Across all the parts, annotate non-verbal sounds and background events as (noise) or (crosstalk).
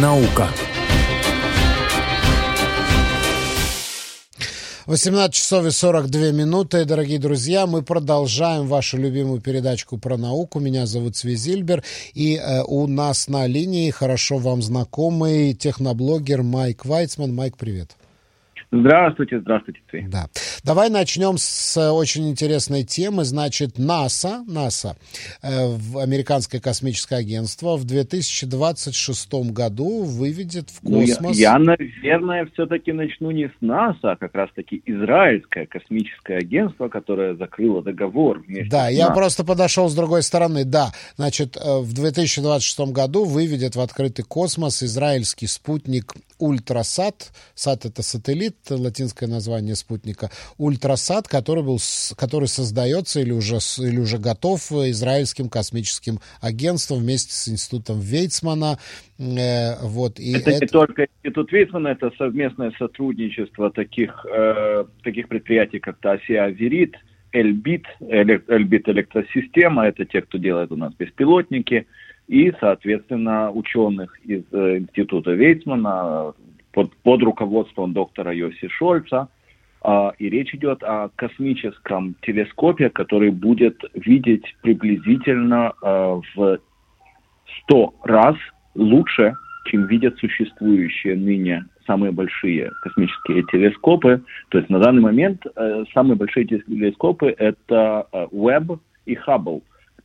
Наука. 18 часов и 42 минуты, дорогие друзья. Мы продолжаем вашу любимую передачку про науку. Меня зовут Свизильбер. И э, у нас на линии хорошо вам знакомый техноблогер Майк Вайцман. Майк, привет. Здравствуйте, здравствуйте. Да. Давай начнем с очень интересной темы. Значит, НАСА, НАСА, э, американское космическое агентство, в 2026 году выведет в космос... Ну, я, я, наверное, все-таки начну не с НАСА, а как раз-таки Израильское космическое агентство, которое закрыло договор. Да, я просто подошел с другой стороны. Да, значит, э, в 2026 году выведет в открытый космос израильский спутник Ультрасат. Сат — это сателлит, латинское название спутника. Ультрасат, который, был, который создается или уже, или уже готов израильским космическим агентством вместе с институтом Вейцмана. Э, вот, и это, это не только институт Вейцмана, это совместное сотрудничество таких, э, таких предприятий, как Тасия Верит, Эльбит, Эльбит электросистема, это те, кто делает у нас беспилотники, и, соответственно, ученых из э, института Вейцмана под, под руководством доктора Йоси Шольца. А, и речь идет о космическом телескопе, который будет видеть приблизительно а, в 100 раз лучше, чем видят существующие ныне самые большие космические телескопы. То есть на данный момент э, самые большие телескопы это э, Webb и Hubble.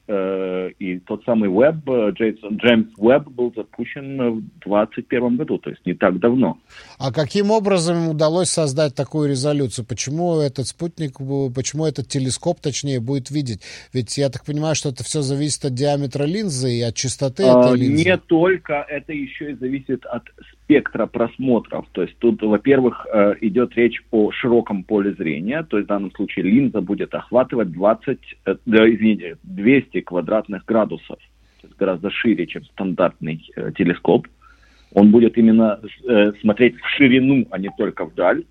Э, и тот самый Webb, э, Джейсон, Джеймс Уэбб был запущен в 2021 году, то есть не так давно. А каким образом удалось создать такую резолюцию? Почему этот спутник, почему этот телескоп, точнее, будет видеть? Ведь я так понимаю, что это все зависит от диаметра линзы и от частоты а, этой линзы. Не только, это еще и зависит от спектра просмотров. То есть тут, во-первых, э, идет речь о широком поле зрения, то есть в данном случае линза будет охватывать 20, э, извините, 200 квадратных градусов, то есть гораздо шире, чем стандартный э, телескоп. Он будет именно э, смотреть в ширину, а не только вдаль.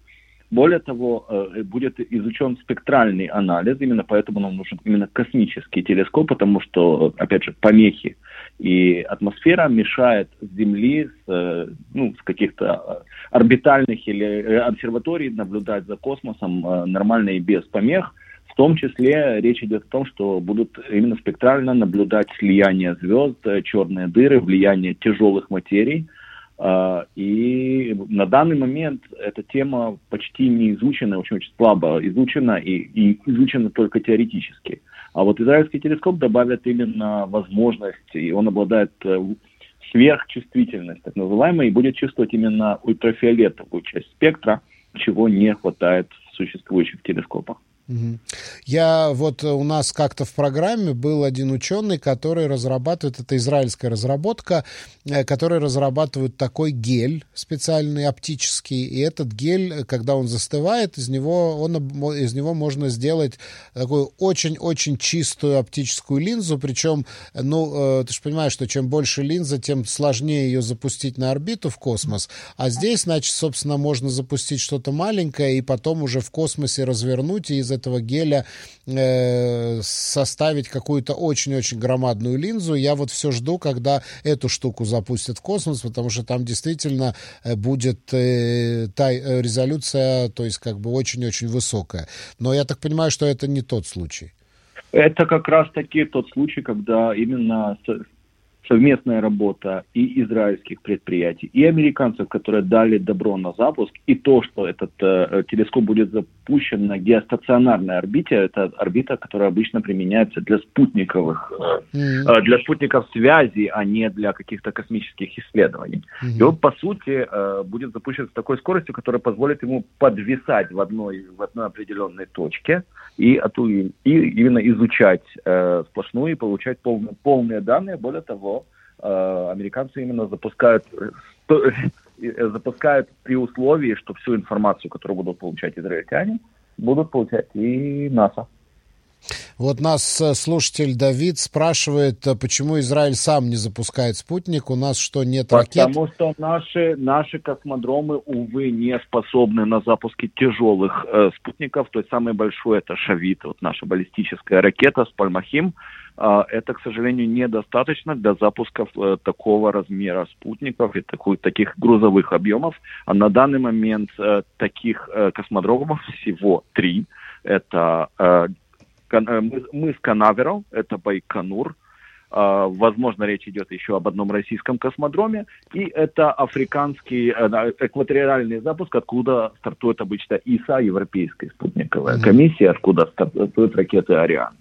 Более того, э, будет изучен спектральный анализ, именно поэтому нам нужен именно космический телескоп, потому что, опять же, помехи и атмосфера мешает Земли с, э, ну, с каких-то орбитальных или обсерваторий наблюдать за космосом нормально и без помех. В том числе речь идет о том, что будут именно спектрально наблюдать слияние звезд, черные дыры, влияние тяжелых материй – и на данный момент эта тема почти не изучена, очень-очень слабо изучена и, и изучена только теоретически. А вот израильский телескоп добавит именно возможность, и он обладает э, сверхчувствительность, так называемой, и будет чувствовать именно ультрафиолетовую часть спектра, чего не хватает в существующих телескопах. Я вот э, у нас как-то в программе был один ученый, который разрабатывает, это израильская разработка, э, который разрабатывает такой гель специальный оптический, и этот гель, э, когда он застывает, из него, он, из него можно сделать такую очень-очень чистую оптическую линзу, причем, ну, ты же понимаешь, что чем больше линза, тем сложнее ее запустить на орбиту в космос, а здесь, значит, собственно, можно запустить что-то маленькое и потом уже в космосе развернуть и из этого геля э, составить какую-то очень-очень громадную линзу. Я вот все жду, когда эту штуку запустят в космос, потому что там действительно э, будет э, та э, резолюция, то есть как бы очень-очень высокая. Но я так понимаю, что это не тот случай. Это как раз-таки тот случай, когда именно совместная работа и израильских предприятий, и американцев, которые дали добро на запуск, и то, что этот э, телескоп будет запущен на геостационарной орбите, это орбита, которая обычно применяется для спутниковых, mm-hmm. для спутников связи, а не для каких-то космических исследований. Mm-hmm. И он, по сути, э, будет запущен с такой скоростью, которая позволит ему подвисать в одной, в одной определенной точке и, и именно изучать э, сплошную и получать полные, полные данные. Более того, американцы именно запускают, запускают при условии, что всю информацию, которую будут получать израильтяне, будут получать и НАСА. Вот нас э, слушатель Давид спрашивает, э, почему Израиль сам не запускает спутник, у нас что, нет Потому ракет? Потому что наши, наши космодромы, увы, не способны на запуски тяжелых э, спутников. То есть самый большой это Шавит, вот наша баллистическая ракета с Пальмахим. Э, это, к сожалению, недостаточно для запусков э, такого размера спутников и такой, таких грузовых объемов. А на данный момент э, таких э, космодромов всего три. Это э, мыс Канаверал, это Байконур, а, Возможно, речь идет еще об одном российском космодроме. И это африканский э, экваториальный запуск, откуда стартует обычно ИСА, Европейская спутниковая комиссия, откуда стартуют ракеты «Ариан».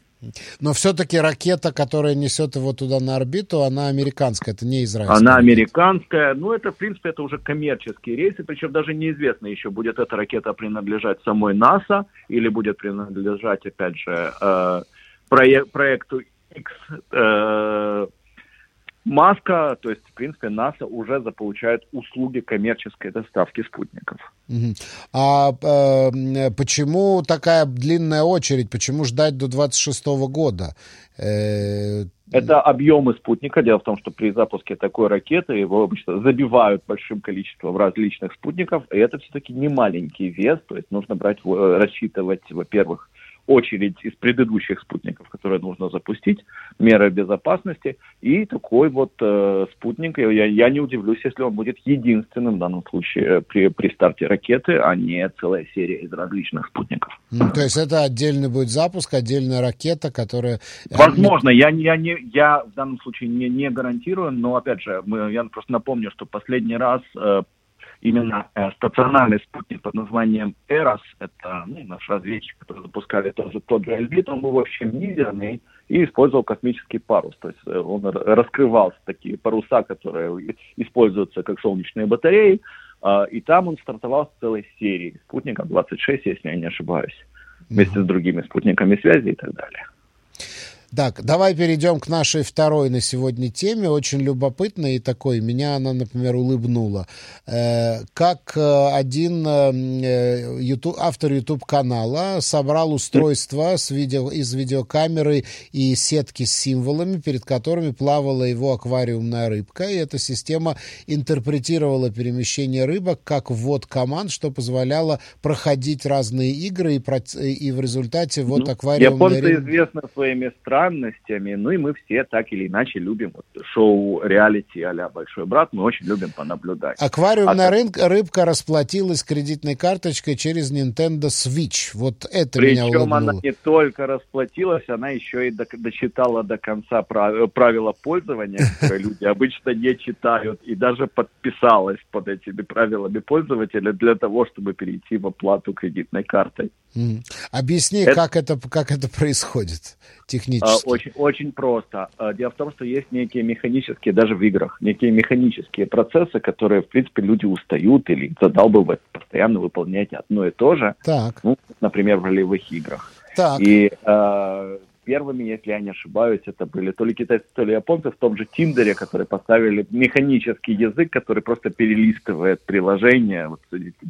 Но все-таки ракета, которая несет его туда на орбиту, она американская, это не израильская. Она американская. Ну, это, в принципе, это уже коммерческие рейсы, причем даже неизвестно еще, будет эта ракета принадлежать самой НАСА или будет принадлежать, опять же, э, проек- проекту X э, Маска, то есть, в принципе, НАСА уже заполучает услуги коммерческой доставки спутников. А э, почему такая длинная очередь? Почему ждать до 26 года? Э... Это объемы спутника. Дело в том, что при запуске такой ракеты его обычно забивают большим количеством различных спутников, и это все-таки не маленький вес, то есть нужно брать, э, рассчитывать, во-первых, очередь из предыдущих спутников, которые нужно запустить, меры безопасности. И такой вот э, спутник, я, я не удивлюсь, если он будет единственным в данном случае при, при старте ракеты, а не целая серия из различных спутников. Ну, то есть это отдельный будет запуск, отдельная ракета, которая... Э, Возможно, я, я, не, я в данном случае не, не гарантирую, но опять же, мы, я просто напомню, что последний раз э, именно э, стационарный спутник под названием Эрос, это ну, наш разведчик, который запускали тоже тот же Эльбит, он был вообще мизерный и использовал космический парус. То есть э, он раскрывался такие паруса, которые используются как солнечные батареи, э, и там он стартовал с целой серией спутников 26, если я не ошибаюсь, вместе с другими спутниками связи и так далее. Так, давай перейдем к нашей второй на сегодня теме, очень любопытной и такой. Меня она, например, улыбнула. Э, как э, один э, YouTube, автор YouTube-канала собрал устройство с видео, из видеокамеры и сетки с символами, перед которыми плавала его аквариумная рыбка, и эта система интерпретировала перемещение рыбок как ввод команд, что позволяло проходить разные игры, и, и в результате вот ну, аквариумная. Японцы известны своими странами, странностями. Ну и мы все так или иначе любим вот, шоу реалити а «Большой брат». Мы очень любим понаблюдать. Аквариумная а, рынка, рыбка расплатилась кредитной карточкой через Nintendo Switch. Вот это Причем меня улыбнуло. она не только расплатилась, она еще и дочитала до конца правила пользования, которые люди (laughs) обычно не читают, и даже подписалась под этими правилами пользователя для того, чтобы перейти в оплату кредитной картой. Объясни, это... Как, это, как это происходит технически. А, очень, очень просто. А, дело в том, что есть некие механические, даже в играх, некие механические процессы, которые, в принципе, люди устают или задалбывают постоянно выполнять одно и то же. Так. Ну, например, в ролевых играх. Так. И э, первыми, если я не ошибаюсь, это были то ли китайцы, то ли японцы в том же Тиндере, которые поставили механический язык, который просто перелистывает приложение, вот,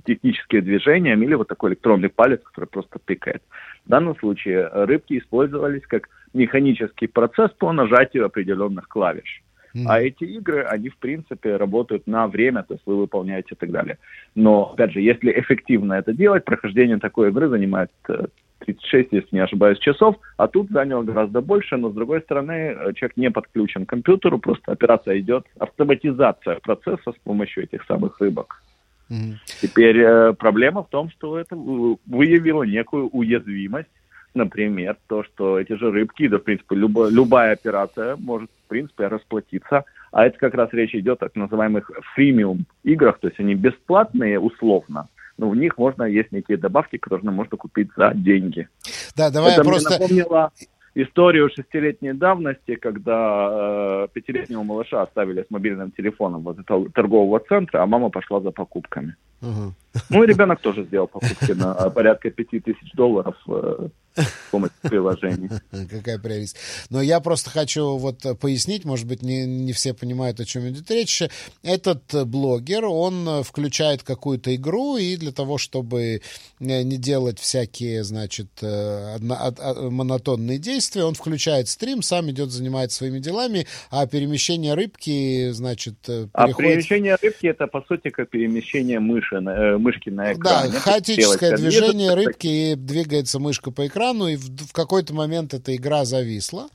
технические движения, или вот такой электронный палец, который просто тыкает. В данном случае рыбки использовались как механический процесс по нажатию определенных клавиш. А эти игры, они, в принципе, работают на время, то есть вы выполняете и так далее. Но, опять же, если эффективно это делать, прохождение такой игры занимает э, 36, если не ошибаюсь, часов, а тут заняло гораздо больше, но с другой стороны, э, человек не подключен к компьютеру, просто операция идет, автоматизация процесса с помощью этих самых рыбок. Mm-hmm. Теперь э, проблема в том, что это выявило некую уязвимость, например, то, что эти же рыбки, да, в принципе, любо, любая операция может, в принципе, расплатиться, а это как раз речь идет о так называемых фримиум играх, то есть они бесплатные условно, но в них можно, есть некие добавки, которые можно купить за деньги. Да, давай Это я просто... напомнило историю шестилетней давности, когда э, пятилетнего малыша оставили с мобильным телефоном возле торгового центра, а мама пошла за покупками. Угу. И ребенок тоже сделал покупки на порядка 5000 долларов э, с помощью приложений. (laughs) Какая прелесть. Но я просто хочу вот пояснить, может быть, не, не все понимают, о чем идет речь. Этот блогер, он включает какую-то игру, и для того, чтобы не делать всякие, значит, э, монотонные действия, он включает стрим, сам идет, занимается своими делами, а перемещение рыбки, значит, э, а переходит... А перемещение рыбки — это, по сути, как перемещение мыши, э, мышки на экране. Да, хаотическое движение рыбки, и двигается мышка по экрану, экрану, и в, в какой-то момент эта игра зависла,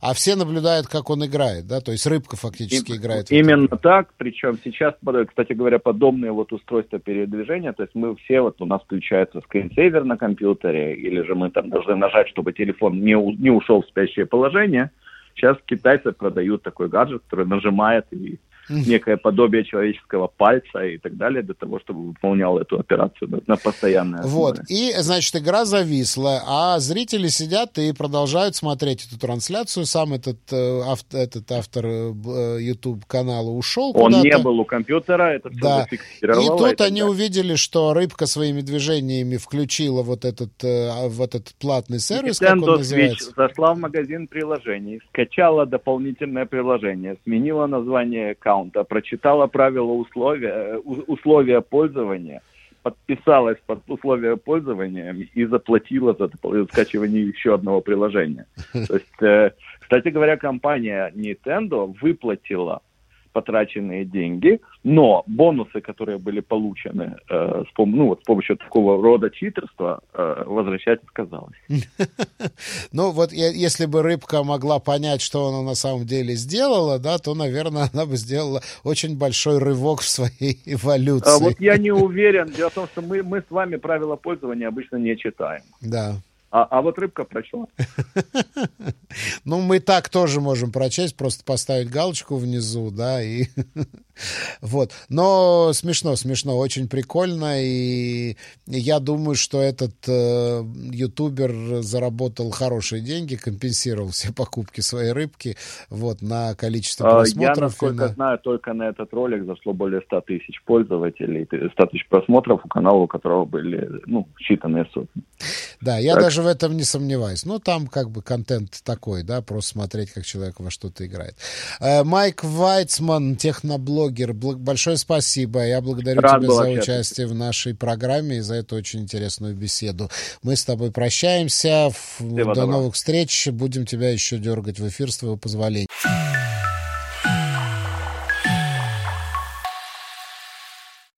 а все наблюдают, как он играет, да, то есть рыбка фактически и, играет. Именно так, причем сейчас, кстати говоря, подобные вот устройства передвижения, то есть мы все, вот у нас включается скринсейвер на компьютере, или же мы там должны нажать, чтобы телефон не, не ушел в спящее положение, сейчас китайцы продают такой гаджет, который нажимает и некое подобие человеческого пальца и так далее для того, чтобы выполнял эту операцию на, постоянной основе. Вот, и, значит, игра зависла, а зрители сидят и продолжают смотреть эту трансляцию. Сам этот, э, автор, этот автор э, YouTube-канала ушел Он куда-то. не был у компьютера, это все да. И тут и они далее. увидели, что рыбка своими движениями включила вот этот, э, вот этот платный сервис, Nintendo как он называется. Switch зашла в магазин приложений, скачала дополнительное приложение, сменила название аккаунта, аккаунта, прочитала правила условия, э, условия пользования, подписалась под условия пользования и заплатила за скачивание еще одного приложения. (laughs) То есть, э, кстати говоря, компания Nintendo выплатила потраченные деньги, но бонусы, которые были получены э, с, пом- ну, вот, с помощью такого рода читерства, э, возвращать отказалась. (laughs) Ну вот если бы рыбка могла понять, что она на самом деле сделала, да, то, наверное, она бы сделала очень большой рывок в своей (laughs) эволюции. А вот я не уверен. Дело в том, что мы, мы с вами правила пользования обычно не читаем. Да. А, а вот рыбка прочла. (laughs) Ну, мы так тоже можем прочесть, просто поставить галочку внизу, да, и (laughs) вот. Но смешно, смешно, очень прикольно, и я думаю, что этот э, ютубер заработал хорошие деньги, компенсировал все покупки своей рыбки, вот, на количество просмотров. Я, насколько на... знаю, только на этот ролик зашло более 100 тысяч пользователей, 100 тысяч просмотров у канала, у которого были, ну, считанные сотни. Да, я так. даже в этом не сомневаюсь. Ну, там как бы контент такой, да, просто смотреть, как человек во что-то играет. Э, Майк Вайцман, техноблогер, большое спасибо. Я благодарю Рад тебя за участие в нашей программе и за эту очень интересную беседу. Мы с тобой прощаемся. Всего До доброго. новых встреч. Будем тебя еще дергать в эфир с твоего позволения.